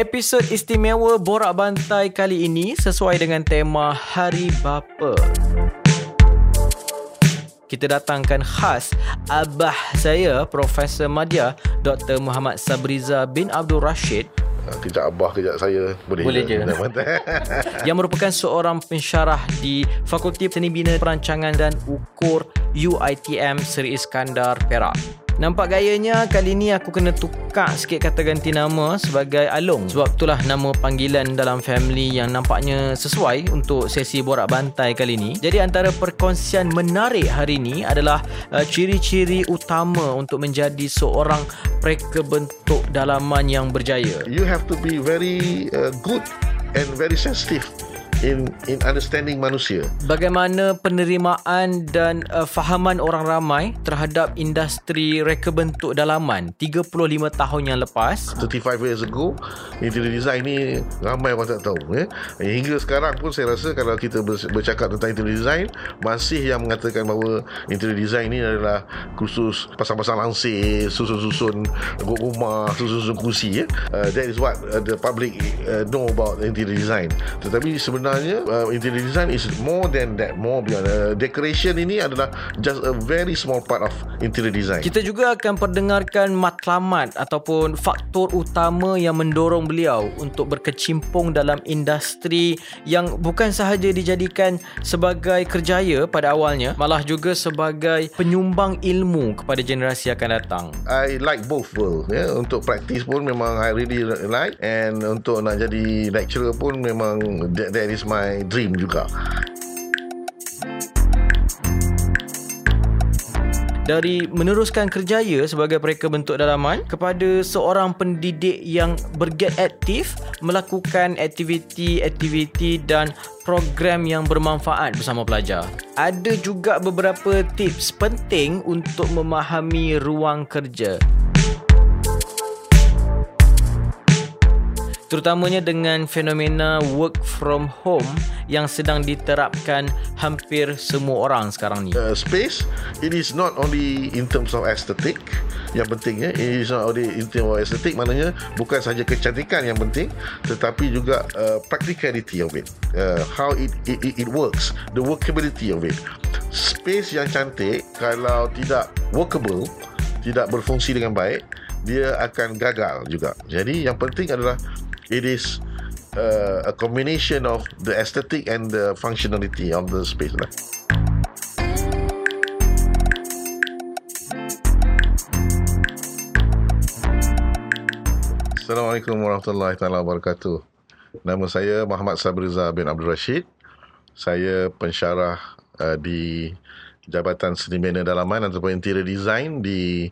Episod istimewa Borak Bantai kali ini sesuai dengan tema Hari Bapa. Kita datangkan khas abah saya Profesor Madya Dr. Muhammad Sabriza bin Abdul Rashid Ah, Kejap abah, kejap saya Boleh, Boleh je. je yang merupakan seorang pensyarah di Fakulti Seni Bina Perancangan dan Ukur UITM Seri Iskandar Perak. Nampak gayanya kali ni aku kena tukar sikit kata ganti nama sebagai Along sebab itulah nama panggilan dalam family yang nampaknya sesuai untuk sesi borak bantai kali ni. Jadi antara perkongsian menarik hari ni adalah uh, ciri-ciri utama untuk menjadi seorang pereka bentuk dalaman yang berjaya. You have to be very uh, good and very sensitive in in understanding manusia. Bagaimana penerimaan dan uh, fahaman orang ramai terhadap industri reka bentuk dalaman 35 tahun yang lepas 35 years ago interior design ni ramai orang tak tahu ya. hingga sekarang pun saya rasa kalau kita ber- bercakap tentang interior design masih yang mengatakan bahawa interior design ni adalah khusus pasang-pasang langsir susun-susun rumah susun-susun kursi ya. uh, that is what uh, the public uh, know about interior design tetapi sebenarnya uh, interior design is more than that more beyond. Uh, decoration ini adalah just a very small part of interior design. Kita juga akan perdengarkan matlamat ataupun faktor utama yang mendorong beliau untuk berkecimpung dalam industri yang bukan sahaja dijadikan sebagai kerjaya pada awalnya malah juga sebagai penyumbang ilmu kepada generasi akan datang. I like both world ya. Untuk praktis pun memang I really like and untuk nak jadi lecturer pun memang that, that is my dream juga dari meneruskan kerjaya sebagai pereka bentuk dalaman kepada seorang pendidik yang bergiat aktif melakukan aktiviti-aktiviti dan program yang bermanfaat bersama pelajar. Ada juga beberapa tips penting untuk memahami ruang kerja. Terutamanya dengan fenomena work from home yang sedang diterapkan hampir semua orang sekarang ni. uh, space it is not only in terms of aesthetic yang penting ya. It is not only in terms of aesthetic maknanya bukan sahaja kecantikan yang penting tetapi juga uh, practicality of it. Uh, how it it it works the workability of it. Space yang cantik kalau tidak workable tidak berfungsi dengan baik dia akan gagal juga. Jadi yang penting adalah it is uh, a combination of the aesthetic and the functionality of the space lah. Assalamualaikum warahmatullahi taala wabarakatuh. Nama saya Muhammad Sabriza bin Abdul Rashid. Saya pensyarah uh, di Jabatan Seni Bina Dalaman ataupun Interior Design di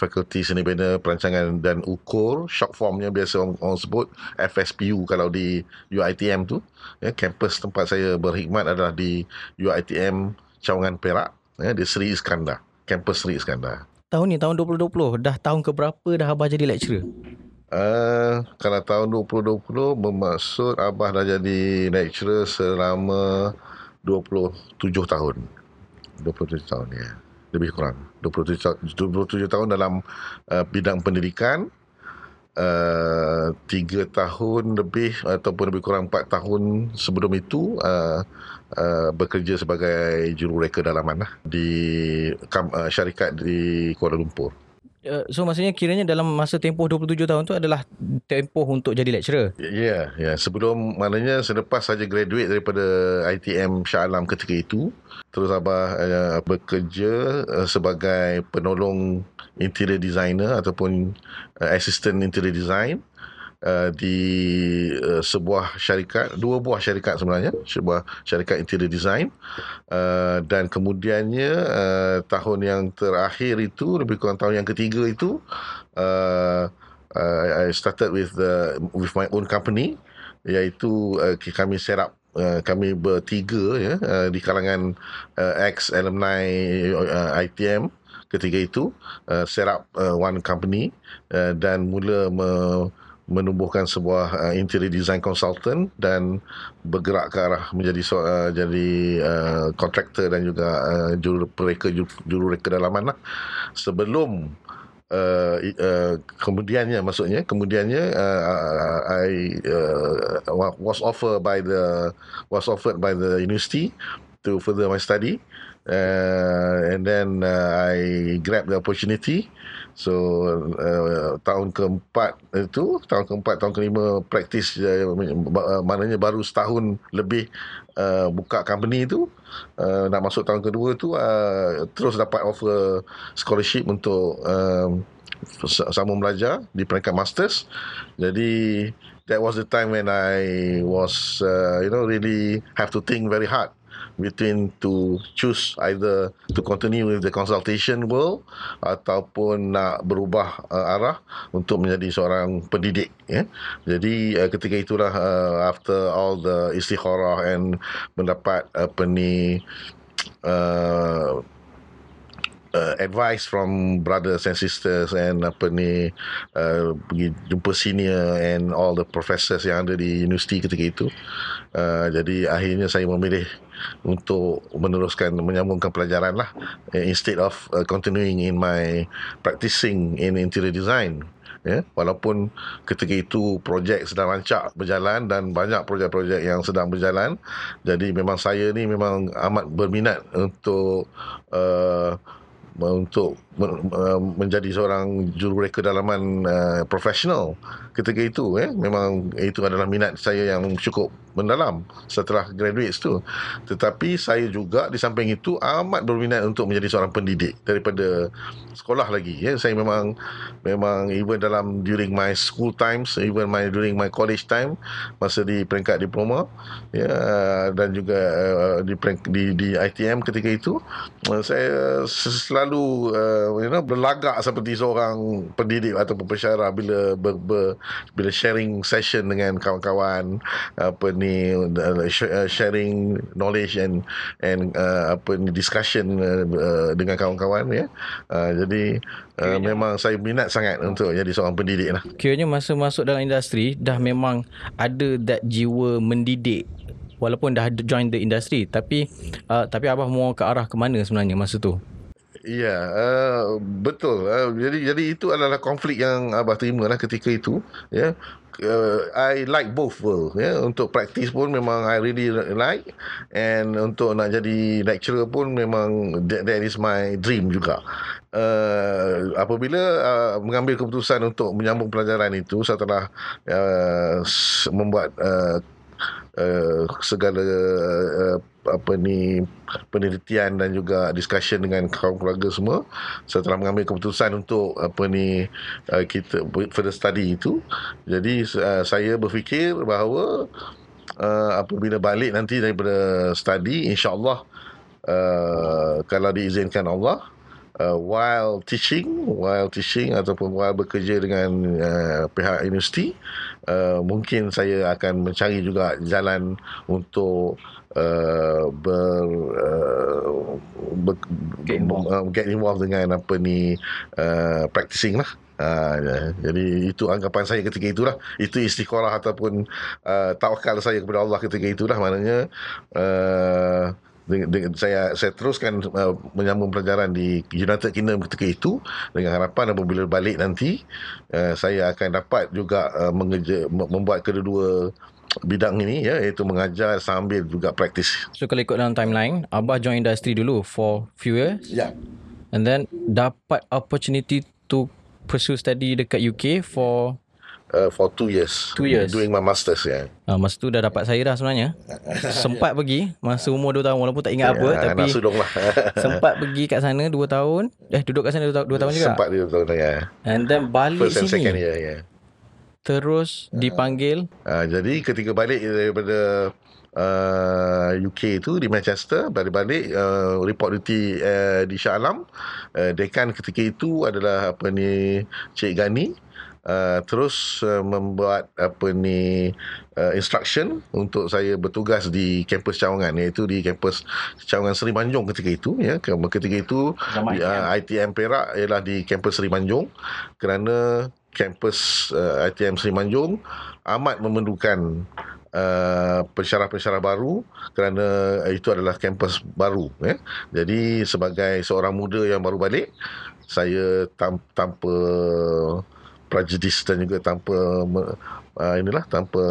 Fakulti Seni Bina Perancangan dan Ukur. Short formnya biasa orang, orang sebut FSPU kalau di UITM tu. Ya, kampus tempat saya berkhidmat adalah di UITM Cawangan Perak. Ya, di Seri Iskandar. Kampus Seri Iskandar. Tahun ni tahun 2020 dah tahun ke berapa dah abah jadi lecturer? Uh, kalau tahun 2020 bermaksud Abah dah jadi lecturer selama 27 tahun. 27 tahun ya. Lebih kurang. 27, ta- 27 tahun dalam uh, bidang pendidikan. Uh, 3 tahun lebih ataupun lebih kurang 4 tahun sebelum itu uh, uh, bekerja sebagai jurureka dalaman lah di uh, syarikat di Kuala Lumpur. Uh, so maksudnya kiranya dalam masa tempoh 27 tahun tu adalah tempoh untuk jadi lecturer. Ya, yeah, ya. Yeah. Sebelum maknanya selepas saja graduate daripada ITM Shah Alam ketika itu, terus Abah uh, bekerja uh, sebagai penolong interior designer ataupun uh, assistant interior design uh, di uh, sebuah syarikat, dua buah syarikat sebenarnya, sebuah syarikat interior design uh, dan kemudiannya uh, tahun yang terakhir itu lebih kurang tahun yang ketiga itu uh, uh, I started with the with my own company iaitu uh, kami set up Uh, kami bertiga ya uh, di kalangan uh, ex alumni uh, ITM ketika itu uh, set up uh, one company uh, dan mula me- menumbuhkan sebuah uh, interior design consultant dan bergerak ke arah menjadi so, uh, jadi uh, contractor dan juga uh, juru pereka juru, reka dalaman lah. Sebelum uh, uh, kemudiannya maksudnya kemudiannya uh, I uh, was offered by the was offered by the university to further my study. Uh, and then uh, I grabbed the opportunity so uh, tahun keempat itu tahun keempat tahun kelima praktis uh, maknanya baru setahun lebih uh, buka company itu uh, nak masuk tahun kedua tu uh, terus dapat offer scholarship untuk uh, sambung belajar di peringkat masters. Jadi that was the time when I was uh, you know really have to think very hard between to choose either to continue with the consultation world ataupun nak berubah uh, arah untuk menjadi seorang pendidik ya. Jadi uh, ketika itulah uh, after all the istikharah and mendapat apa ni uh, uh, advice from brothers and sisters and apa ni uh, pergi jumpa senior and all the professors yang ada di universiti ketika itu. Uh, jadi akhirnya saya memilih untuk meneruskan menyambungkan pelajaran lah uh, instead of uh, continuing in my practicing in interior design ya. Walaupun ketika itu projek sedang rancak berjalan dan banyak projek-projek yang sedang berjalan jadi memang saya ni memang amat berminat untuk uh, untuk menjadi seorang jurureka dalaman uh, profesional ketika itu eh? Memang itu adalah minat saya yang cukup mendalam setelah graduate tu. Tetapi saya juga di samping itu amat berminat untuk menjadi seorang pendidik daripada sekolah lagi ya saya memang memang even dalam during my school times even my during my college time masa di peringkat diploma ya dan juga uh, di di di ITM ketika itu uh, saya selalu uh, you know berlagak seperti seorang pendidik atau pensyarah bila ber, ber, bila sharing session dengan kawan-kawan apa ni uh, sharing knowledge and and uh, apa ni discussion uh, uh, dengan kawan-kawan ya. Uh, jadi uh, memang saya minat sangat untuk jadi seorang pendidik lah. Kiranya masa masuk dalam industri dah memang ada that jiwa mendidik walaupun dah join the industry tapi uh, tapi abah mau ke arah ke mana sebenarnya masa tu Ya, uh, betul. Uh, jadi jadi itu adalah konflik yang abah terima lah ketika itu. Ya, uh, I like both world. Ya, untuk praktis pun memang I really like, and untuk nak jadi lecturer pun memang that, that is my dream juga. Uh, apabila uh, mengambil keputusan untuk menyambung pelajaran itu setelah uh, membuat uh, uh, segala uh, apa ni penelitian dan juga discussion dengan kaum keluarga semua. Setelah mengambil keputusan untuk apa ni uh, kita further study itu. Jadi uh, saya berfikir bahawa uh, apabila balik nanti daripada study insyaallah uh, kalau diizinkan Allah uh, while teaching while teaching ataupun while bekerja dengan uh, pihak universiti uh, mungkin saya akan mencari juga jalan untuk Uh, ber, uh, ber, get, involved. Uh, get involved dengan apa ni uh, practicing lah uh, jadi itu anggapan saya ketika itulah itu istiqorah ataupun uh, tawakal saya kepada Allah ketika itulah maknanya uh, saya saya teruskan uh, menyambung pelajaran di United Kingdom ketika itu dengan harapan apabila balik nanti uh, saya akan dapat juga uh, mengeja, membuat kedua-dua bidang ini ya iaitu mengajar sambil juga praktis. So kalau ikut dalam timeline, Abah join industri dulu for few years. Ya. Yeah. And then dapat opportunity to pursue study dekat UK for uh, for two years. Two years. Doing my masters ya. Yeah. Uh, masa tu dah dapat saya dah sebenarnya. sempat pergi masa umur 2 tahun walaupun tak ingat yeah, apa tapi lah. sempat pergi kat sana 2 tahun. Eh duduk kat sana 2 tahun juga. Sempat 2 tahun ya. And then balik First sini. First and second year ya. Yeah terus dipanggil. Uh, jadi ketika balik daripada uh, UK itu di Manchester, balik-balik uh, report duty uh, di Shah Alam, uh, dekan ketika itu adalah apa ni Cik Gani. Uh, terus uh, membuat apa ni uh, instruction untuk saya bertugas di kampus Cawangan iaitu di kampus Cawangan Seri Manjung ketika itu ya ketika itu di, uh, ITM Perak ialah di kampus Seri Manjung kerana kampus uh, ITM Seri Manjung amat memerlukan uh, pensyarah-pensyarah baru kerana itu adalah kampus baru ya. Jadi sebagai seorang muda yang baru balik saya tam- tanpa prejudis dan juga tanpa uh, inilah tanpa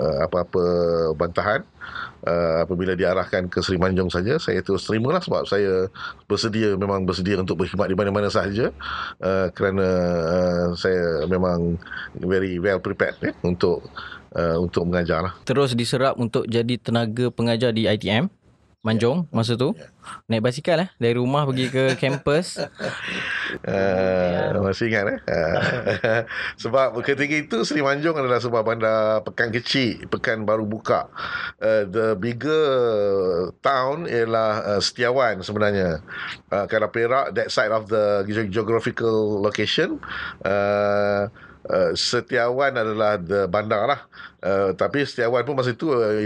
uh, apa-apa bantahan. Uh, apabila diarahkan ke Seri Manjung saja saya terus terima lah sebab saya bersedia memang bersedia untuk berkhidmat di mana-mana sahaja. Uh, kerana uh, saya memang very well prepared eh, untuk uh, untuk mengajar lah. Terus diserap untuk jadi tenaga pengajar di ITM Manjung yeah. masa tu? Yeah. naik basikal eh? Dari rumah pergi ke kampus? Uh, masih ingat eh? Uh, sebab ketika itu Seri Manjung adalah sebuah bandar pekan kecil pekan baru buka. Uh, the bigger town ialah uh, Setiawan sebenarnya. Uh, kalau Perak that side of the geographical location. Uh, Uh, Setiawan adalah the bandar lah. Uh, tapi Setiawan pun masa itu uh,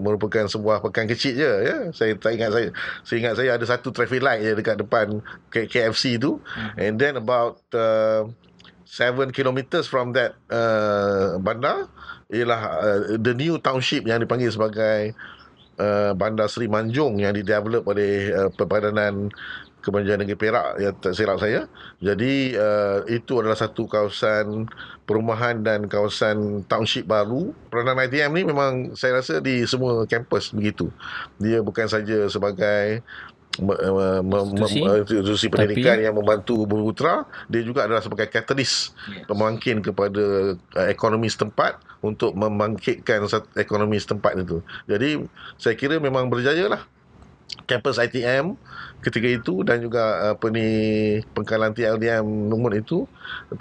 merupakan sebuah pekan kecil je. Ya? Saya tak ingat saya. Saya ingat saya ada satu traffic light je dekat depan KFC tu. Mm-hmm. And then about uh, 7 kilometers from that uh, bandar ialah uh, the new township yang dipanggil sebagai uh, Bandar Seri Manjung yang didevelop oleh uh, Perpadanan Kebanjiran Negeri Perak yang tak silap saya. Jadi uh, itu adalah satu kawasan perumahan dan kawasan township baru. Peranan ITM ni memang saya rasa di semua kampus begitu. Dia bukan saja sebagai institusi pendidikan Tapi, yang membantu bumi putra dia juga adalah sebagai katalis yes. pemangkin kepada uh, ekonomi setempat untuk membangkitkan ekonomi setempat itu jadi saya kira memang berjaya lah kampus ITM ketika itu dan juga apa ni pengkalan TLDM Numut itu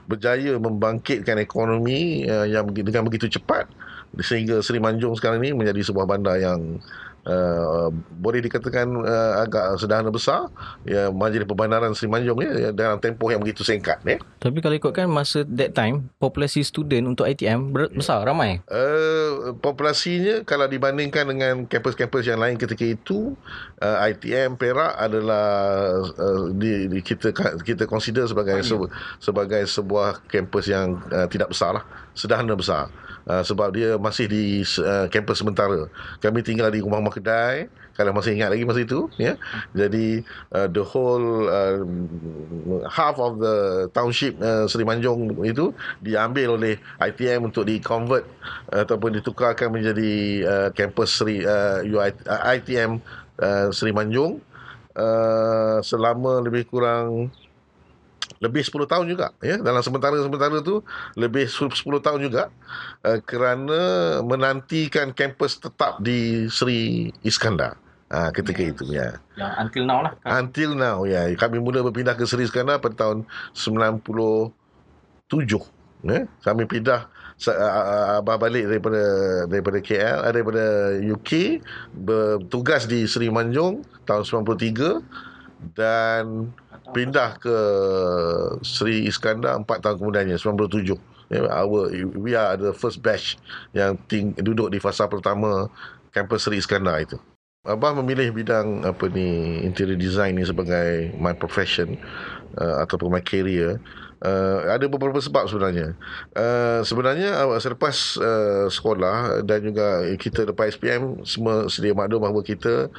berjaya membangkitkan ekonomi uh, yang dengan begitu cepat. Sehingga Seri Manjung sekarang ini menjadi sebuah bandar yang uh, boleh dikatakan uh, agak sederhana besar ya majlis perbandaran Seri Manjung ya dalam tempoh yang begitu singkat ya. Tapi kalau ikutkan masa that time populasi student untuk ITM besar ramai. Uh, populasinya kalau dibandingkan dengan kampus-kampus yang lain ketika itu uh, ITM Perak adalah uh, di, di kita kita consider sebagai oh, sebagai sebuah kampus yang uh, tidak besar lah sederhana besar. Uh, sebab dia masih di uh, kampus sementara. Kami tinggal di rumah-rumah kedai kalau masih ingat lagi masa itu ya. Jadi uh, the whole uh, half of the township uh, Seri Manjung itu diambil oleh ITM untuk di convert uh, ataupun ditukarkan menjadi uh, kampus Seri uh, UI, uh, ITM uh, Seri Manjung uh, selama lebih kurang lebih 10 tahun juga ya. Dalam sementara-sementara tu lebih 10 tahun juga uh, kerana menantikan kampus tetap di Sri Iskandar. Uh, ketika yeah. itu ya. Yang until now lah. Kan? until now ya. Kami mula berpindah ke Sri Iskandar pada tahun 97 ya. Kami pindah abah balik daripada daripada KL eh, daripada UK bertugas di Sri Manjung tahun 93 dan pindah ke Sri Iskandar 4 tahun kemudiannya 97 yeah, our we are the first batch yang ting, duduk di fasa pertama kampus Sri Iskandar itu. Abah memilih bidang apa ni interior design ni sebagai my profession uh, ataupun my career. Uh, ada beberapa sebab sebenarnya. Uh, sebenarnya uh, selepas uh, sekolah dan juga kita lepas SPM semua sedia maklum bahawa kita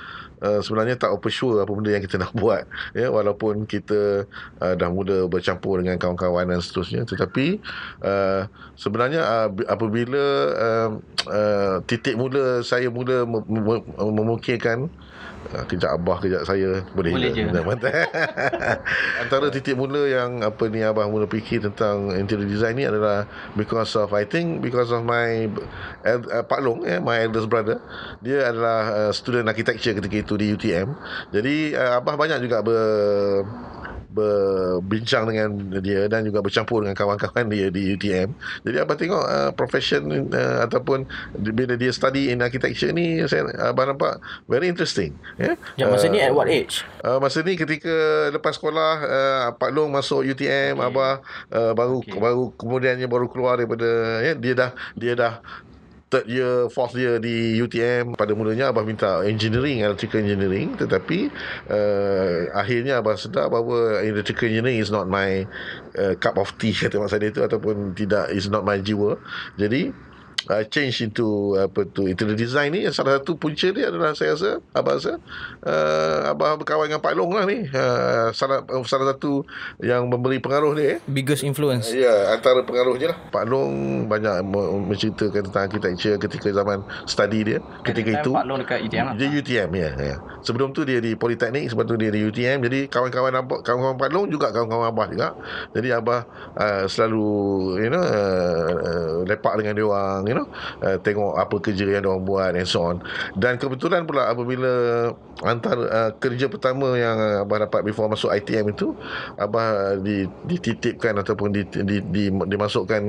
uh, sebenarnya tak apa sure apa benda yang kita nak buat. Ya walaupun kita uh, dah mula bercampur dengan kawan-kawan dan seterusnya. Tetapi uh, sebenarnya uh, apabila uh, uh, titik mula saya mula memikirkan Ah, kejap abah kejap saya boleh, boleh je. antara titik mula yang apa ni abah mula fikir tentang interior design ni adalah because of I think because of my uh, Pak Long eh, my eldest brother dia adalah uh, student architecture ketika itu di UTM jadi uh, abah banyak juga ber berbincang dengan dia dan juga bercampur dengan kawan-kawan dia di UTM. Jadi abang tengok uh, profession uh, ataupun bila dia study in architecture ni saya abang nampak very interesting. Ya. Yeah? Ya masa uh, ni at what age? Uh, masa ni ketika lepas sekolah uh, Pak Long masuk UTM okay. abah uh, baru okay. baru kemudiannya baru keluar daripada ya dia dah dia dah third year, fourth year di UTM pada mulanya Abah minta engineering, electrical engineering. Tetapi uh, akhirnya Abah sedar bahawa electrical engineering is not my uh, cup of tea kata mak saya itu ataupun tidak is not my jiwa. Jadi uh, change into apa tu interior design ni salah satu punca dia adalah saya rasa abah rasa uh, abah berkawan dengan Pak Long lah ni uh, salah salah satu yang memberi pengaruh dia eh. biggest influence Ya, yeah, antara pengaruhnya lah. Pak Long banyak menceritakan tentang architecture ketika zaman study dia. Ketika itu. Pak Long dekat UTM lah. Dia UTM, ya. Yeah, yeah. Sebelum tu dia di Politeknik, sebab tu dia di UTM. Jadi kawan-kawan abah, kawan-kawan Pak Long juga kawan-kawan Abah juga. Jadi Abah uh, selalu, you know, uh, uh, lepak dengan dia orang, you know, uh, tengok apa kerja yang dia orang buat and so on. Dan kebetulan pula apabila antara uh, kerja pertama yang uh, Abah dapat before masuk ITM itu, Abah di, dititipkan ataupun di, di, di, dimasukkan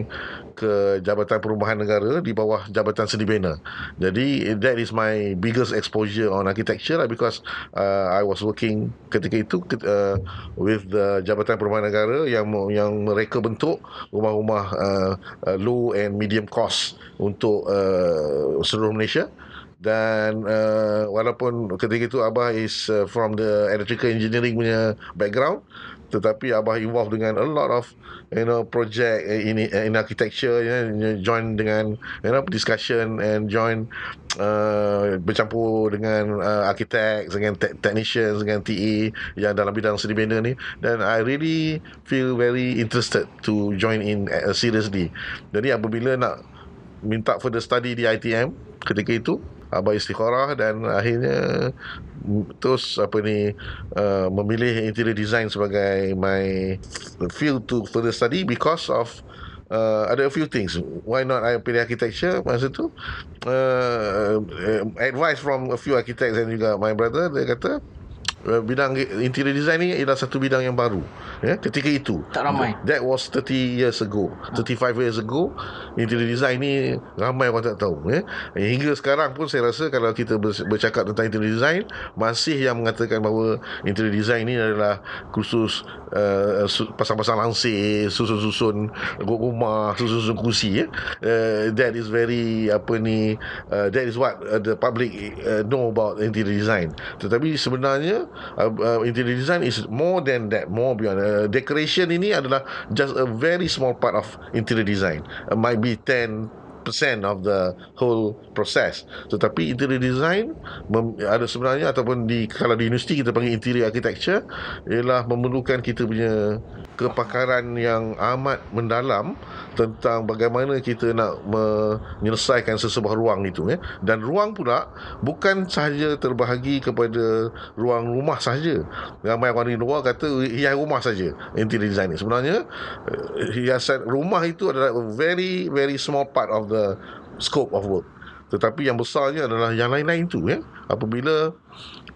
ke Jabatan Perumahan Negara di bawah Jabatan Seni Bina. Jadi that is my biggest exposure on architecture lah because uh, I was working ketika itu uh, with the Jabatan Perumahan Negara yang yang mereka bentuk rumah-rumah uh, uh, low and medium cost untuk uh, seluruh Malaysia. Dan uh, walaupun ketika itu Abah is uh, from the electrical engineering punya background tetapi Abah involved dengan a lot of you know project in in architecture you know, join dengan you know discussion and join uh, bercampur dengan uh, architect dengan te- technicians dengan TE yang dalam bidang seni bina ni. Dan I really feel very interested to join in uh, seriously. Jadi apabila nak minta further study di ITM ketika itu. Abah istikharah dan akhirnya terus apa ni uh, memilih interior design sebagai my field to further study because of uh, ada a few things. Why not I pilih architecture masa tu? Uh, advice from a few architects and juga my brother dia kata uh, bidang interior design ni ialah satu bidang yang baru. Ya ketika itu. Tak ramai. That was 30 years ago. 35 years ago interior design ni ramai orang tak tahu ya. Hingga sekarang pun saya rasa kalau kita bercakap tentang interior design masih yang mengatakan bahawa interior design ni adalah khusus uh, pasang-pasang langsir susun-susun rumah susun-susun kursi ya. Uh, that is very apa ni uh, that is what uh, the public uh, know about interior design. Tetapi sebenarnya uh, uh, interior design is more than that more beyond. Uh, decoration ini adalah just a very small part of interior design. Uh, might be 10 of the whole process. Tetapi interior design mem, ada sebenarnya ataupun di kalau di universiti kita panggil interior architecture ialah memerlukan kita punya kepakaran yang amat mendalam tentang bagaimana kita nak menyelesaikan sesebuah ruang itu ya. Dan ruang pula bukan sahaja terbahagi kepada ruang rumah sahaja. Ramai orang di luar kata hias rumah saja interior design ini sebenarnya eh, hiasan rumah itu adalah very very small part of the scope of work. Tetapi yang besarnya adalah yang lain-lain itu ya apabila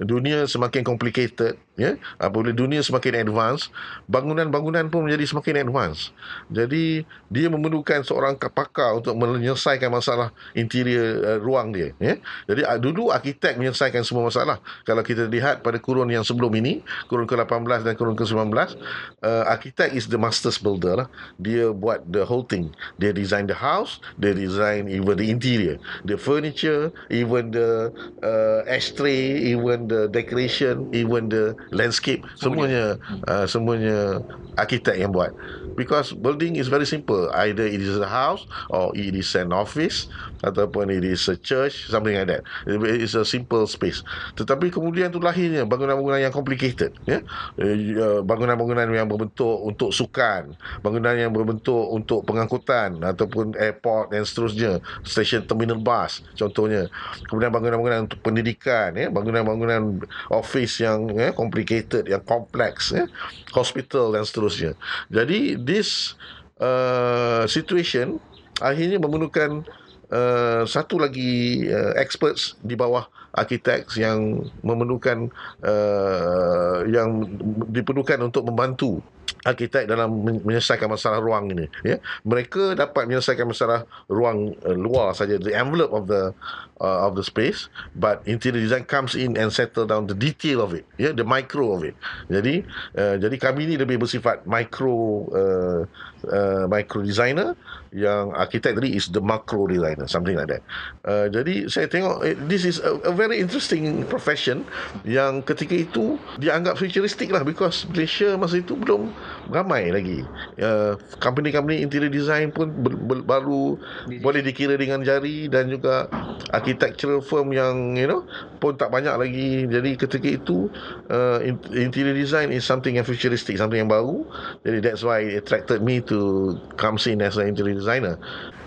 dunia semakin complicated ya apabila dunia semakin advance bangunan-bangunan pun menjadi semakin advance. Jadi dia memerlukan seorang pakar untuk menyelesaikan masalah interior uh, ruang dia ya. Jadi uh, dulu arkitek menyelesaikan semua masalah. Kalau kita lihat pada kurun yang sebelum ini kurun ke-18 dan kurun ke-19 uh, arkitek is the masters builder lah. dia buat the whole thing. Dia design the house dia design even the interior. The furniture even the uh, ashtray even the decoration even the landscape semuanya uh, semuanya arkitek yang buat. Because building is very simple. Either it is a house or it is an office ataupun it is a church something like that. It is a simple space. Tetapi kemudian tu lahirnya bangunan-bangunan yang complicated ya. Yeah? bangunan-bangunan yang berbentuk untuk sukan bangunan yang berbentuk untuk pengangkutan ataupun airport dan seterusnya stesen terminal bus contohnya. Kemudian bangunan-bangunan untuk pendidikan ya. Bangunan-bangunan office yang ya, complicated yang kompleks ya. Hospital dan seterusnya. Jadi this uh, situation akhirnya memerlukan uh, satu lagi uh, experts di bawah architects yang memerlukan uh, yang diperlukan untuk membantu arkitek dalam menyelesaikan masalah ruang ini ya. Mereka dapat menyelesaikan masalah ruang uh, luar saja the envelope of the uh, of the space but interior design comes in and settle down the detail of it ya the micro of it. Jadi uh, jadi kami ini lebih bersifat micro uh, uh, micro designer yang arkitek tadi is the macro designer something like that. Uh, jadi saya tengok eh, this is a, a very interesting profession yang ketika itu dianggap futuristic lah because Malaysia masa itu belum ramai lagi. Uh, company-company interior design pun ber, ber, baru boleh dikira dengan jari dan juga architectural firm yang you know pun tak banyak lagi. Jadi ketika itu uh, interior design is something yang futuristic something yang baru. Jadi that's why it attracted me to come in as an interior designer.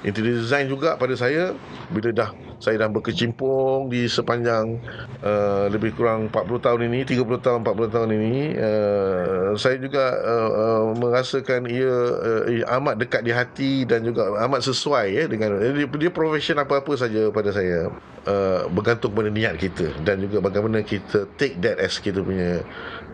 Interior design juga pada saya bila dah saya dah berkecimpung di sepanjang uh, lebih kurang 40 tahun ini, 30 tahun, 40 tahun ini, uh, saya juga uh, uh, merasakan ia uh, amat dekat di hati dan juga amat sesuai ya dengan dia, dia profession apa-apa saja pada saya uh, bergantung pada niat kita dan juga bagaimana kita take that as kita punya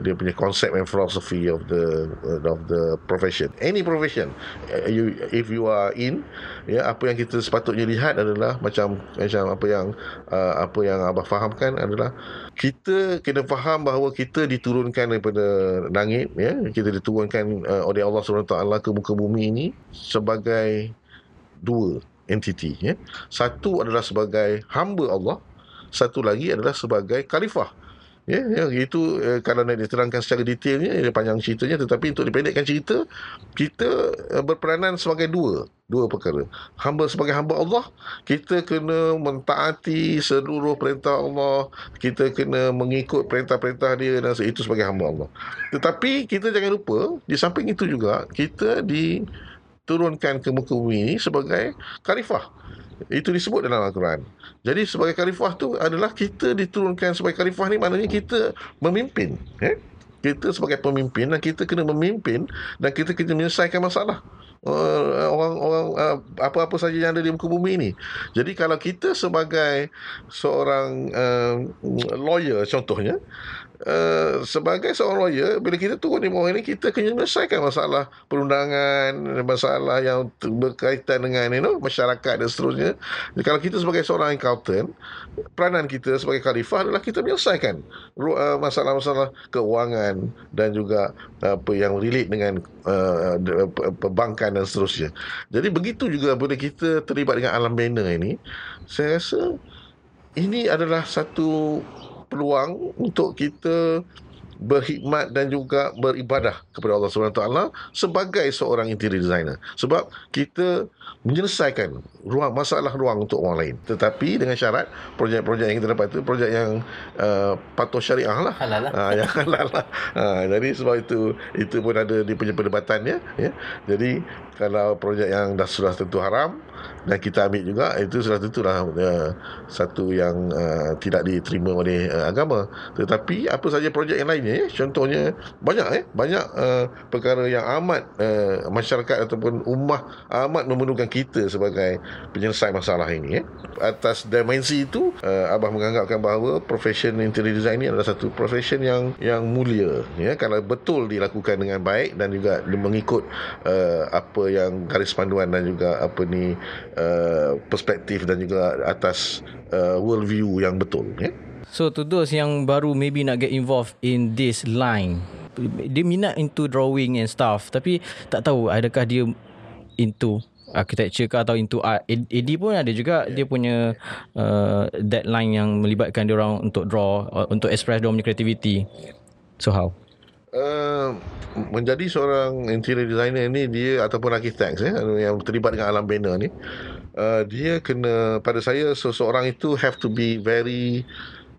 dia punya konsep and philosophy of the uh, of the profession. Any profession uh, you if you are in ya apa yang kita sepatutnya lihat adalah macam macam apa yang uh, apa yang abah fahamkan adalah kita kena faham bahawa kita diturunkan daripada langit ya. Kita diturunkan uh, oleh Allah SWT ke muka bumi ini sebagai dua entiti ya. Satu adalah sebagai hamba Allah satu lagi adalah sebagai khalifah Ya, ya itu eh, kalau nak diterangkan secara detailnya panjang ceritanya tetapi untuk dipendekkan cerita kita eh, berperanan sebagai dua dua perkara. Hamba sebagai hamba Allah, kita kena mentaati seluruh perintah Allah, kita kena mengikut perintah-perintah dia dan itu sebagai hamba Allah. Tetapi kita jangan lupa di samping itu juga kita diturunkan ke muka bumi ini sebagai khalifah. Itu disebut dalam Al-Quran. Jadi sebagai khalifah tu adalah kita diturunkan sebagai khalifah ni maknanya kita memimpin. Eh? Kita sebagai pemimpin dan kita kena memimpin dan kita kena menyelesaikan masalah uh, uh, apa-apa saja yang ada di muka bumi ini. Jadi kalau kita sebagai seorang uh, lawyer contohnya, Uh, sebagai seorang lawyer bila kita turun di bawah ini kita kena menyelesaikan masalah perundangan masalah yang berkaitan dengan you know, masyarakat dan seterusnya. Jadi, kalau kita sebagai seorang accountant peranan kita sebagai khalifah adalah kita menyelesaikan uh, masalah-masalah keuangan dan juga apa yang relate dengan uh, perbankan dan seterusnya. Jadi begitu juga bila kita terlibat dengan alam bina ini saya rasa ini adalah satu peluang untuk kita berkhidmat dan juga beribadah kepada Allah Subhanahu taala sebagai seorang interior designer. Sebab kita menyelesaikan ruang masalah ruang untuk orang lain tetapi dengan syarat projek-projek yang kita dapat itu projek yang uh, patuh syariah lah halal lah. Ha, yang halal lah ha, jadi sebab itu itu pun ada di punya perdebatannya ya jadi kalau projek yang dah sudah tentu haram dan kita ambil juga itu sudah tentulah uh, satu yang uh, tidak diterima oleh uh, agama tetapi apa saja projek yang lainnya eh? contohnya banyak eh banyak uh, perkara yang amat uh, masyarakat ataupun ummah amat memerlukan kita sebagai penyelesai masalah ini eh atas dimensi itu uh, abah menganggapkan bahawa profession interior design ini adalah satu profession yang yang mulia ya kalau betul dilakukan dengan baik dan juga mengikut uh, apa yang garis panduan dan juga apa ni Uh, perspektif dan juga atas uh, world view yang betul ya. So to those yang baru maybe nak get involved in this line dia minat into drawing and stuff tapi tak tahu adakah dia into architecture ke atau into art. AD pun ada juga yeah. dia punya uh, deadline yang melibatkan dia orang untuk draw uh, untuk express dia punya creativity. So how? Uh, menjadi seorang interior designer ni dia ataupun architect ya yang terlibat dengan alam bina ni uh, dia kena pada saya seseorang itu have to be very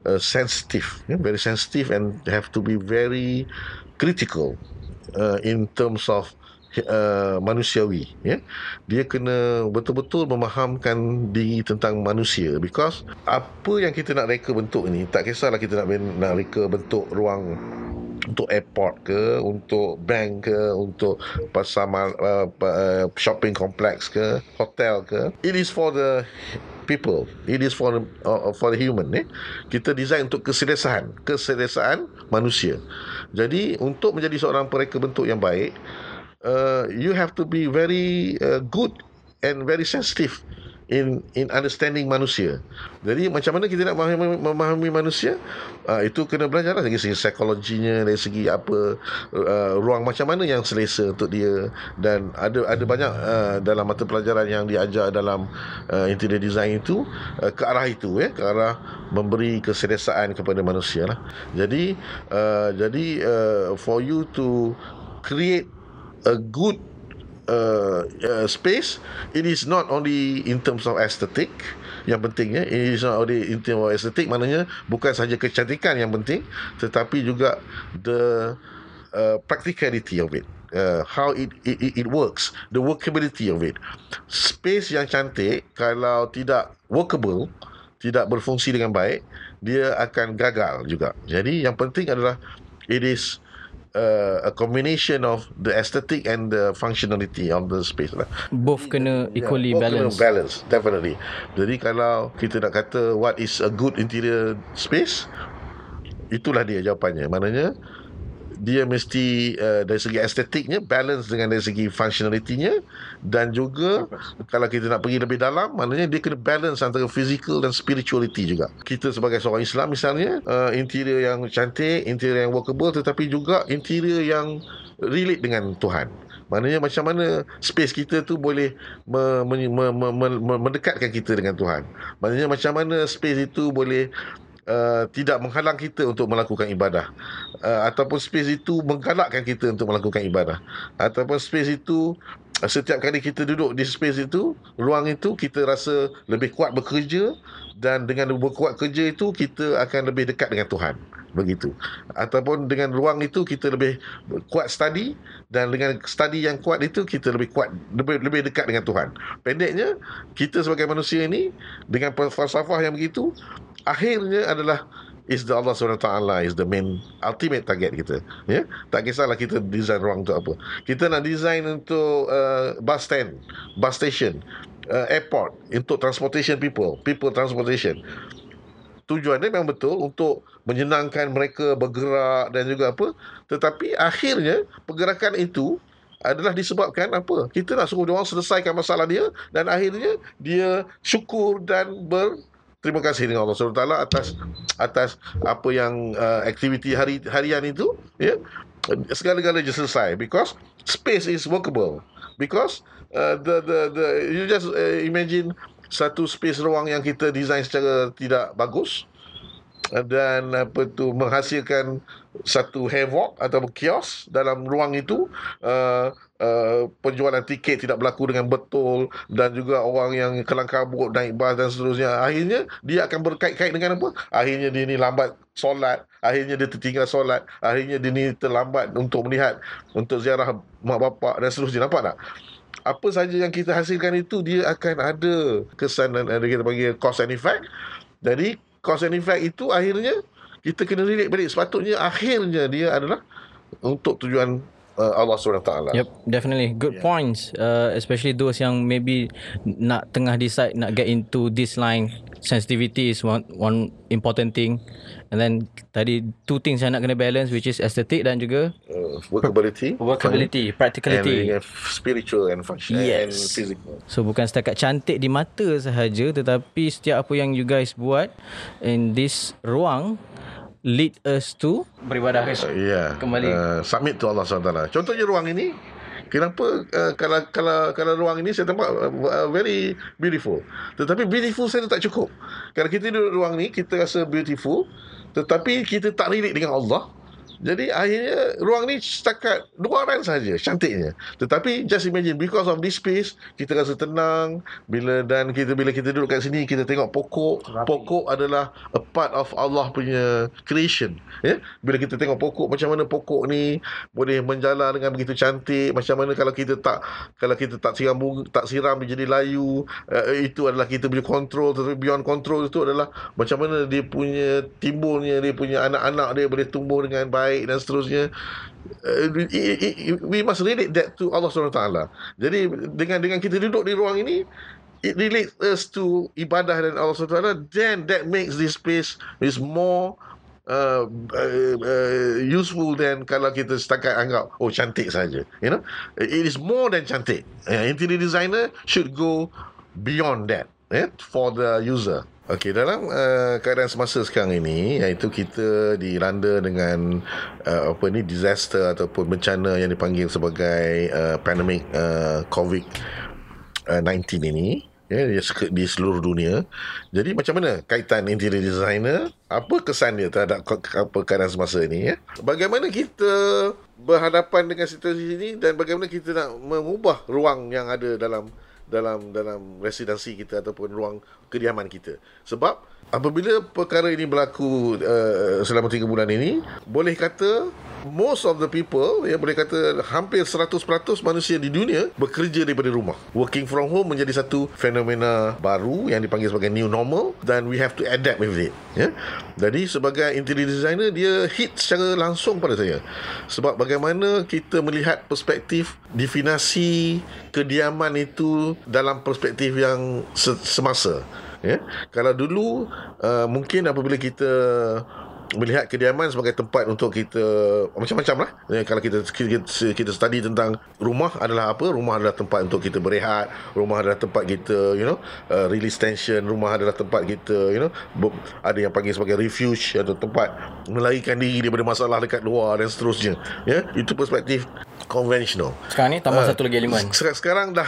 uh, sensitive yeah, very sensitive and have to be very critical uh, in terms of uh, manusiawi ya. Dia kena betul-betul memahamkan diri tentang manusia because apa yang kita nak reka bentuk ni tak kisahlah kita nak nak reka bentuk ruang untuk airport ke untuk bank ke untuk pasar uh, uh, shopping complex ke hotel ke. It is for the people. It is for the, uh, for the human eh kita design untuk keselesaan keselesaan manusia. Jadi untuk menjadi seorang pereka bentuk yang baik uh, you have to be very uh, good and very sensitive in in understanding manusia. Jadi macam mana kita nak memahami, memahami manusia? Uh, itu kena belajar lah dari segi psikologinya, dari segi apa uh, ruang macam mana yang selesa untuk dia dan ada ada banyak uh, dalam mata pelajaran yang diajar dalam uh, interior design itu uh, ke arah itu ya, ke arah memberi keselesaan kepada manusia lah. Jadi uh, jadi uh, for you to create a good uh, uh, space. It is not only in terms of aesthetic yang penting ya. It is not only in terms of aesthetic maknanya bukan saja kecantikan yang penting tetapi juga the uh, practicality of it Uh, how it, it it works the workability of it. Space yang cantik kalau tidak workable tidak berfungsi dengan baik dia akan gagal juga. Jadi yang penting adalah it is uh, a combination of the aesthetic and the functionality of the space lah. Both kena equally yeah, balance. Kena balance, definitely. Jadi kalau kita nak kata what is a good interior space, itulah dia jawapannya. Maknanya dia mesti uh, dari segi estetiknya balance dengan dari segi functionality-nya dan juga kalau kita nak pergi lebih dalam maknanya dia kena balance antara physical dan spirituality juga. Kita sebagai seorang Islam misalnya uh, interior yang cantik interior yang workable tetapi juga interior yang relate dengan Tuhan. Maknanya macam mana space kita tu boleh me, me, me, me, me, mendekatkan kita dengan Tuhan. Maknanya macam mana space itu boleh uh, tidak menghalang kita untuk melakukan ibadah. Uh, ataupun space itu menggalakkan kita untuk melakukan ibadah. Ataupun space itu uh, setiap kali kita duduk di space itu ruang itu kita rasa lebih kuat bekerja dan dengan berkuat kerja itu kita akan lebih dekat dengan Tuhan. Begitu. Ataupun dengan ruang itu kita lebih kuat study dan dengan study yang kuat itu kita lebih kuat lebih lebih dekat dengan Tuhan. Pendeknya kita sebagai manusia ini dengan falsafah yang begitu akhirnya adalah is the Allah SWT is the main ultimate target kita ya? Tak kisahlah kita design ruang untuk apa. Kita nak design untuk uh, bus stand bus station uh, airport untuk transportation people people transportation. Tujuannya memang betul untuk menyenangkan mereka bergerak dan juga apa. Tetapi akhirnya pergerakan itu adalah disebabkan apa? Kita nak suruh dia orang selesaikan masalah dia dan akhirnya dia syukur dan ber terima kasih dengan Allah SWT atas atas apa yang uh, aktiviti hari harian itu ya. Segala-galanya selesai because space is workable. Because uh, the the the you just uh, imagine satu space ruang yang kita design secara tidak bagus dan apa tu menghasilkan satu havoc atau kios dalam ruang itu uh, uh, penjualan tiket tidak berlaku dengan betul dan juga orang yang kelang kabut naik bas dan seterusnya. Akhirnya dia akan berkait-kait dengan apa? Akhirnya dia ni lambat solat. Akhirnya dia tertinggal solat. Akhirnya dia ni terlambat untuk melihat untuk ziarah mak bapak dan seterusnya. Nampak tak? Apa saja yang kita hasilkan itu dia akan ada kesan dan ada kita panggil cost and effect. Jadi cause and effect itu akhirnya kita kena relate balik. Sepatutnya akhirnya dia adalah untuk tujuan uh, Allah SWT Yep definitely. Good yeah. points uh, especially those yang maybe nak tengah decide nak get into this line. Sensitivity is one one important thing. And then tadi two things yang nak kena balance which is aesthetic dan juga uh, workability. Workability practicality. And spiritual and functional yes. and physical. So bukan setakat cantik di mata sahaja tetapi setiap apa yang you guys buat in this ruang lead us to beribadah uh, yeah. kembali uh, submit to Allah SWT contohnya ruang ini Kenapa uh, kalau kalau kalau ruang ini saya nampak uh, uh, very beautiful. Tetapi beautiful saya tak cukup. Kalau kita duduk ruang ni kita rasa beautiful tetapi kita tak relate dengan Allah. Jadi akhirnya ruang ni setakat luaran saja cantiknya. Tetapi just imagine because of this space kita rasa tenang bila dan kita bila kita duduk kat sini kita tengok pokok. Rapi. Pokok adalah a part of Allah punya creation. Ya. Yeah? Bila kita tengok pokok macam mana pokok ni boleh menjalar dengan begitu cantik, macam mana kalau kita tak kalau kita tak siram tak siram dia jadi layu, uh, itu adalah kita punya control tetapi beyond control itu adalah macam mana dia punya timbulnya dia punya anak-anak dia boleh tumbuh dengan baik baik dan seterusnya. Uh, we must relate that to Allah SWT jadi dengan dengan kita duduk di ruang ini it relates us to ibadah dan Allah SWT then that makes this space is more Uh, uh, uh, useful than kalau kita setakat anggap oh cantik saja. You know? It is more than cantik. Uh, interior designer should go beyond that eh, for the user. Okey, dalam uh, keadaan semasa sekarang ini iaitu kita dilanda dengan uh, apa ni disaster ataupun bencana yang dipanggil sebagai uh, pandemic uh, COVID-19 ini ya di seluruh dunia. Jadi macam mana kaitan interior designer? Apa kesan dia terhadap apa keadaan semasa ini ya? Bagaimana kita berhadapan dengan situasi ini dan bagaimana kita nak mengubah ruang yang ada dalam dalam dalam residensi kita ataupun ruang kediaman kita. Sebab apabila perkara ini berlaku uh, selama 3 bulan ini, boleh kata most of the people ya boleh kata hampir 100% manusia di dunia bekerja daripada rumah. Working from home menjadi satu fenomena baru yang dipanggil sebagai new normal dan we have to adapt with it. Ya. Jadi sebagai interior designer dia hit secara langsung pada saya. Sebab bagaimana kita melihat perspektif definasi kediaman itu dalam perspektif yang semasa. Ya. Kalau dulu uh, mungkin apabila kita melihat kediaman sebagai tempat untuk kita macam-macam lah. Ya, kalau kita, kita kita study tentang rumah adalah apa? Rumah adalah tempat untuk kita berehat. Rumah adalah tempat kita you know uh, release tension. Rumah adalah tempat kita you know ada yang panggil sebagai refuge atau tempat melarikan diri daripada masalah dekat luar dan seterusnya. Ya itu perspektif konvensional. Sekarang ni tambah uh, satu lagi elemen. Sekarang dah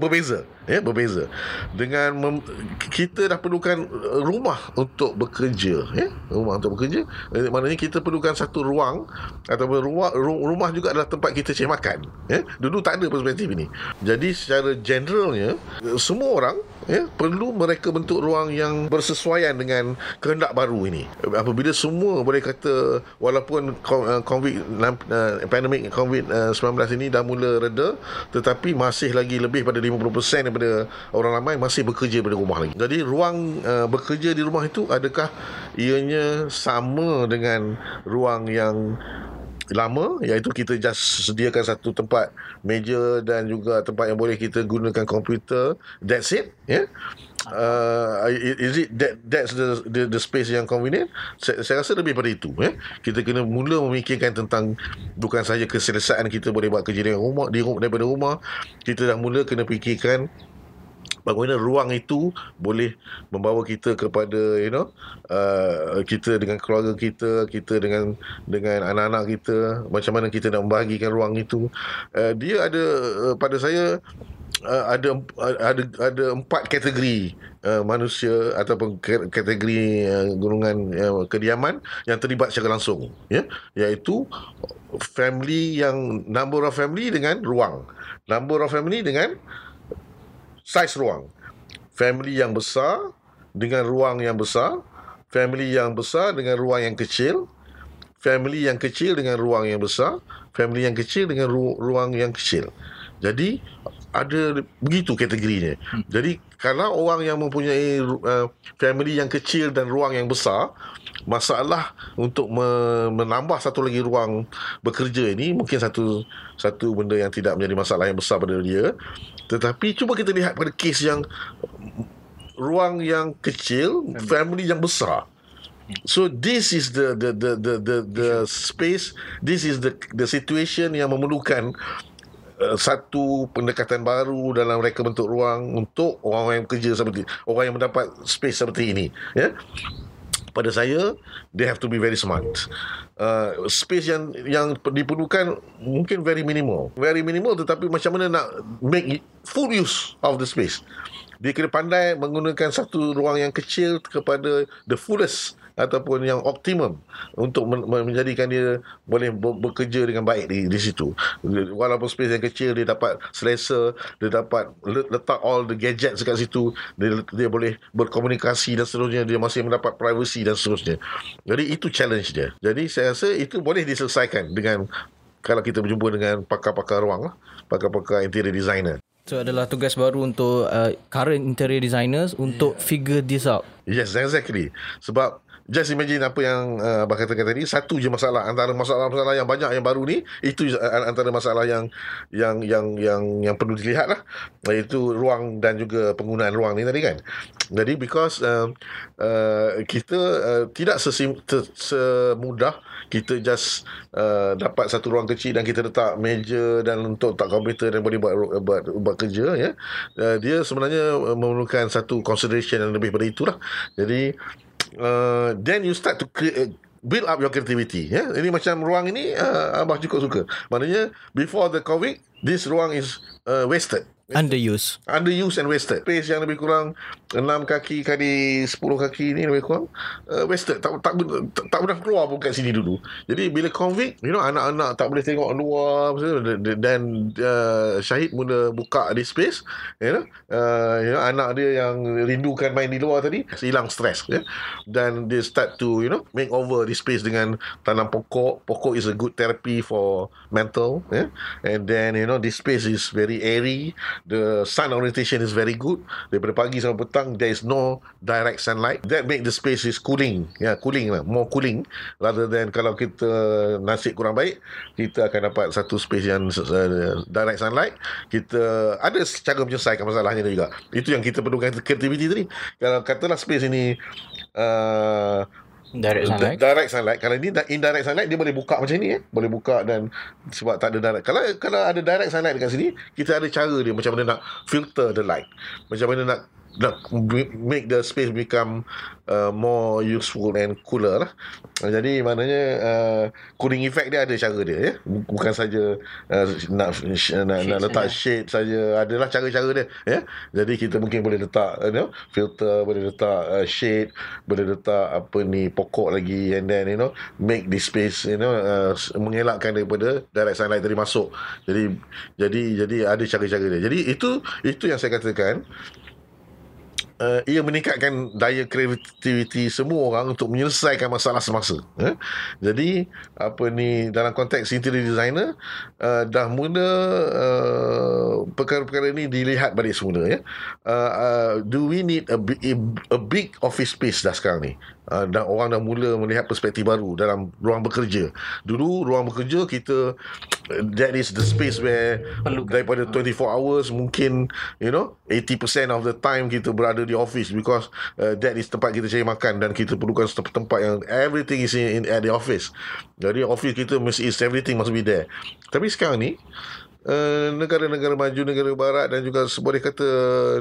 berbeza, ya, berbeza. Dengan mem- kita dah perlukan rumah untuk bekerja, ya, rumah untuk bekerja. Eh, maknanya kita perlukan satu ruang ataupun rumah rumah juga adalah tempat kita cari makan, ya. Dulu tak ada perspektif ini. Jadi secara generalnya semua orang ya perlu mereka bentuk ruang yang bersesuaian dengan kehendak baru ini. Apabila semua boleh kata walaupun uh, covid uh, pandemik covid-19 ini dah mula reda tetapi masih lagi lebih pada 50% daripada orang ramai masih bekerja pada rumah lagi. Jadi ruang uh, bekerja di rumah itu adakah ianya sama dengan ruang yang lama iaitu kita just sediakan satu tempat meja dan juga tempat yang boleh kita gunakan komputer that's it yeah? uh, is it that that's the, the the space yang convenient saya, saya rasa lebih pada itu yeah? kita kena mula memikirkan tentang bukan saja keselesaan kita boleh buat kerja dari rumah di rumah daripada rumah kita dah mula kena fikirkan bagaimana ruang itu boleh membawa kita kepada you know uh, kita dengan keluarga kita kita dengan dengan anak-anak kita macam mana kita nak membahagikan ruang itu. Uh, dia ada uh, pada saya uh, ada ada ada empat kategori uh, manusia ataupun kategori uh, golongan uh, kediaman yang terlibat secara langsung ya. Iaitu family yang number of family dengan ruang. Number of family dengan saiz ruang. Family yang besar dengan ruang yang besar, family yang besar dengan ruang yang kecil, family yang kecil dengan ruang yang besar, family yang kecil dengan ru- ruang yang kecil. Jadi ada begitu kategorinya. Hmm. Jadi kalau orang yang mempunyai uh, family yang kecil dan ruang yang besar, masalah untuk menambah satu lagi ruang bekerja ini mungkin satu satu benda yang tidak menjadi masalah yang besar pada dia. Tetapi cuba kita lihat pada kes yang ruang yang kecil family yang besar. So this is the the the the the, the space this is the the situation yang memerlukan Uh, satu pendekatan baru dalam reka bentuk ruang untuk orang-orang yang bekerja seperti orang yang mendapat space seperti ini ya. Pada saya they have to be very smart. Uh, space yang yang diperlukan mungkin very minimal. Very minimal tetapi macam mana nak make full use of the space. Dia kena pandai menggunakan satu ruang yang kecil kepada the fullest ataupun yang optimum untuk menjadikan dia boleh bekerja dengan baik di, di situ. Walaupun space yang kecil dia dapat selesa, dia dapat letak all the gadgets dekat situ, dia, dia boleh berkomunikasi dan seterusnya, dia masih mendapat privacy dan seterusnya. Jadi itu challenge dia. Jadi saya rasa itu boleh diselesaikan dengan kalau kita berjumpa dengan pakar-pakar ruang lah, pakar-pakar interior designer. So adalah tugas baru untuk uh, current interior designers untuk yeah. figure this out. Yes, exactly. Sebab just imagine apa yang uh, Abang katakan tadi satu je masalah. Antara masalah-masalah yang banyak yang baru ni itu uh, antara masalah yang yang yang yang yang perlu dilihat lah. Iaitu ruang dan juga penggunaan ruang ni tadi kan. Jadi because uh, uh, kita uh, tidak sesim, te, semudah kita just uh, dapat satu ruang kecil dan kita letak meja dan untuk tak komputer dan boleh buat buat, buat kerja ya. Uh, dia sebenarnya memerlukan satu consideration yang lebih daripada itulah. Jadi uh, then you start to create uh, build up your creativity ya? Ini macam ruang ini uh, abah cukup suka. Maknanya before the covid this ruang is uh, wasted. Underuse Underuse and wasted. Space yang lebih kurang 6 kaki kali 10 kaki ni lebih kurang uh, Wasted. Tak, tak, tak, tak pernah keluar pun kat sini dulu. Jadi bila convict You know anak-anak tak boleh tengok luar Dan uh, Syahid mula buka di space You know, uh, you know Anak dia yang rindukan main di luar tadi Hilang stres ya? Dan dia start to You know Make over di space dengan Tanam pokok. Pokok is a good therapy for Mental ya? And then you know This space is very airy. The sun orientation is very good. Daripada pagi sampai petang there is no direct sunlight. That make the space is cooling. Ya yeah, cooling lah. More cooling rather than kalau kita nasib kurang baik kita akan dapat satu space yang uh, direct sunlight. Kita ada cara menyelesaikan masalahnya juga. Itu yang kita perlukan creativity tadi. Kalau katalah space ini uh, direct sunlight. direct sunlight. Kalau ni indirect sunlight dia boleh buka macam ni eh. Boleh buka dan sebab tak ada direct. Kalau kalau ada direct sunlight dekat sini kita ada cara dia macam mana nak filter the light. Macam mana nak nak make the space become uh, more useful and cooler lah. Jadi maknanya uh, cooling effect dia ada cara dia ya. Bukan saja uh, nak nak, nak letak shade saja. Adalah cara-cara dia ya. Jadi kita mungkin boleh letak you know, filter, boleh letak uh, shade, boleh letak apa ni pokok lagi and then you know make the space you know uh, mengelakkan daripada direct sunlight tadi masuk. Jadi jadi jadi ada cara-cara dia. Jadi itu itu yang saya katakan uh, ia meningkatkan daya kreativiti semua orang untuk menyelesaikan masalah semasa. Eh? Jadi apa ni dalam konteks interior designer uh, dah mula uh, perkara-perkara ini dilihat balik semula ya. Uh, uh, do we need a, a big office space dah sekarang ni? Uh, dan orang dah mula melihat perspektif baru dalam ruang bekerja. Dulu ruang bekerja kita that is the space where Perlukan. daripada 24 hours mungkin you know 80% of the time kita berada di office because uh, that is tempat kita cari makan dan kita perlukan tempat yang everything is in, in at the office. Jadi office kita mesti is everything must be there. Tapi sekarang ni Uh, negara-negara maju, negara barat dan juga boleh kata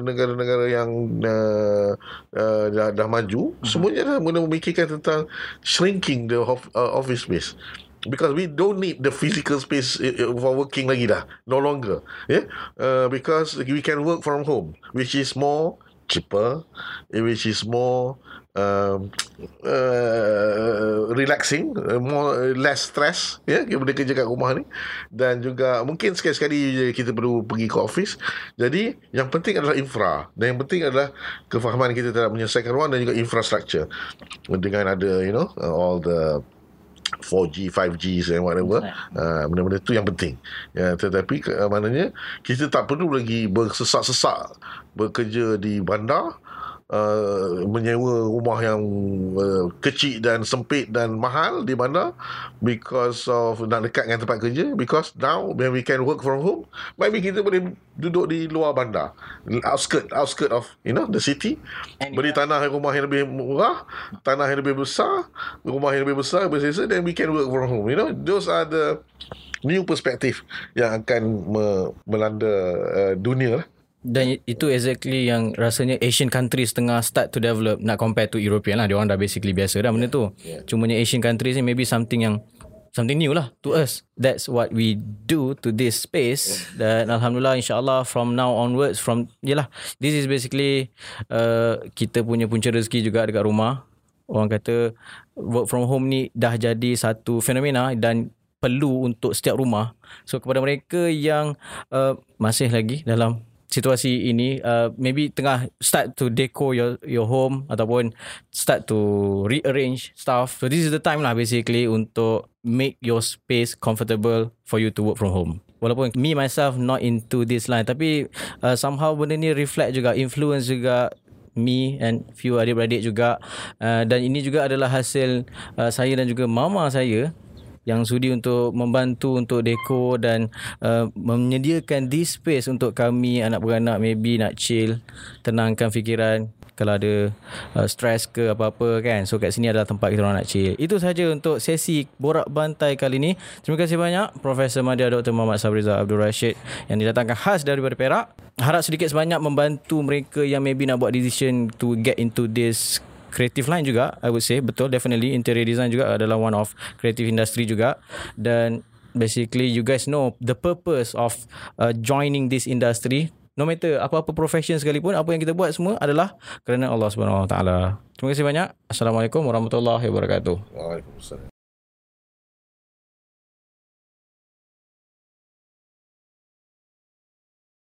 negara-negara yang uh, uh, dah, dah maju, uh-huh. semuanya dah mula memikirkan tentang shrinking the of, uh, office space. Because we don't need the physical space for working lagi dah. No longer. Yeah? Uh, because we can work from home, which is more cheaper, which is more um, uh, relaxing, uh, more uh, less stress, ya, yeah, boleh kerja kat rumah ni, dan juga mungkin sekali-sekali kita perlu pergi ke office. Jadi yang penting adalah infra, dan yang penting adalah kefahaman kita terhadap menyelesaikan ruang dan juga infrastructure dengan ada, you know, all the 4G, 5G and whatever. Uh, benda-benda tu yang penting. Ya, tetapi uh, maknanya kita tak perlu lagi bersesak-sesak bekerja di bandar uh, menyewa rumah yang uh, kecil dan sempit dan mahal di mana because of nak dekat dengan tempat kerja because now when we can work from home maybe kita boleh duduk di luar bandar outskirt outskirt of you know the city. And beli tanah rumah yang lebih murah tanah yang lebih besar rumah yang lebih besar bersisa then we can work from home you know. Those are the new perspective yang akan me- melanda uh, dunia. lah dan itu exactly yang rasanya Asian countries tengah start to develop nak compare to European lah. Dia orang dah basically biasa dah benda tu. Yeah. Cumanya Asian countries ni maybe something yang something new lah to us. That's what we do to this space. Yeah. Dan Alhamdulillah insyaAllah from now onwards from yelah this is basically uh, kita punya punca rezeki juga dekat rumah. Orang kata work from home ni dah jadi satu fenomena dan perlu untuk setiap rumah. So kepada mereka yang uh, masih lagi dalam situasi ini uh, maybe tengah start to decor your your home ataupun start to rearrange stuff. So this is the time lah basically untuk make your space comfortable for you to work from home. Walaupun me myself not into this line tapi uh, somehow benda ni reflect juga influence juga me and few adik-beradik juga. Uh, dan ini juga adalah hasil uh, saya dan juga mama saya yang sudi untuk membantu untuk dekor dan uh, menyediakan this space untuk kami anak beranak maybe nak chill tenangkan fikiran. Kalau ada uh, stress ke apa-apa kan. So kat sini adalah tempat kita orang nak chill. Itu saja untuk sesi borak bantai kali ini. Terima kasih banyak Profesor Madya Dr. Muhammad Sabriza Abdul Rashid yang didatangkan khas daripada Perak. Harap sedikit sebanyak membantu mereka yang maybe nak buat decision to get into this creative line juga I would say betul definitely interior design juga adalah one of creative industry juga dan basically you guys know the purpose of uh, joining this industry no matter apa-apa profession sekalipun apa yang kita buat semua adalah kerana Allah Subhanahu Wa Taala. Terima kasih banyak. Assalamualaikum warahmatullahi wabarakatuh. Waalaikumsalam.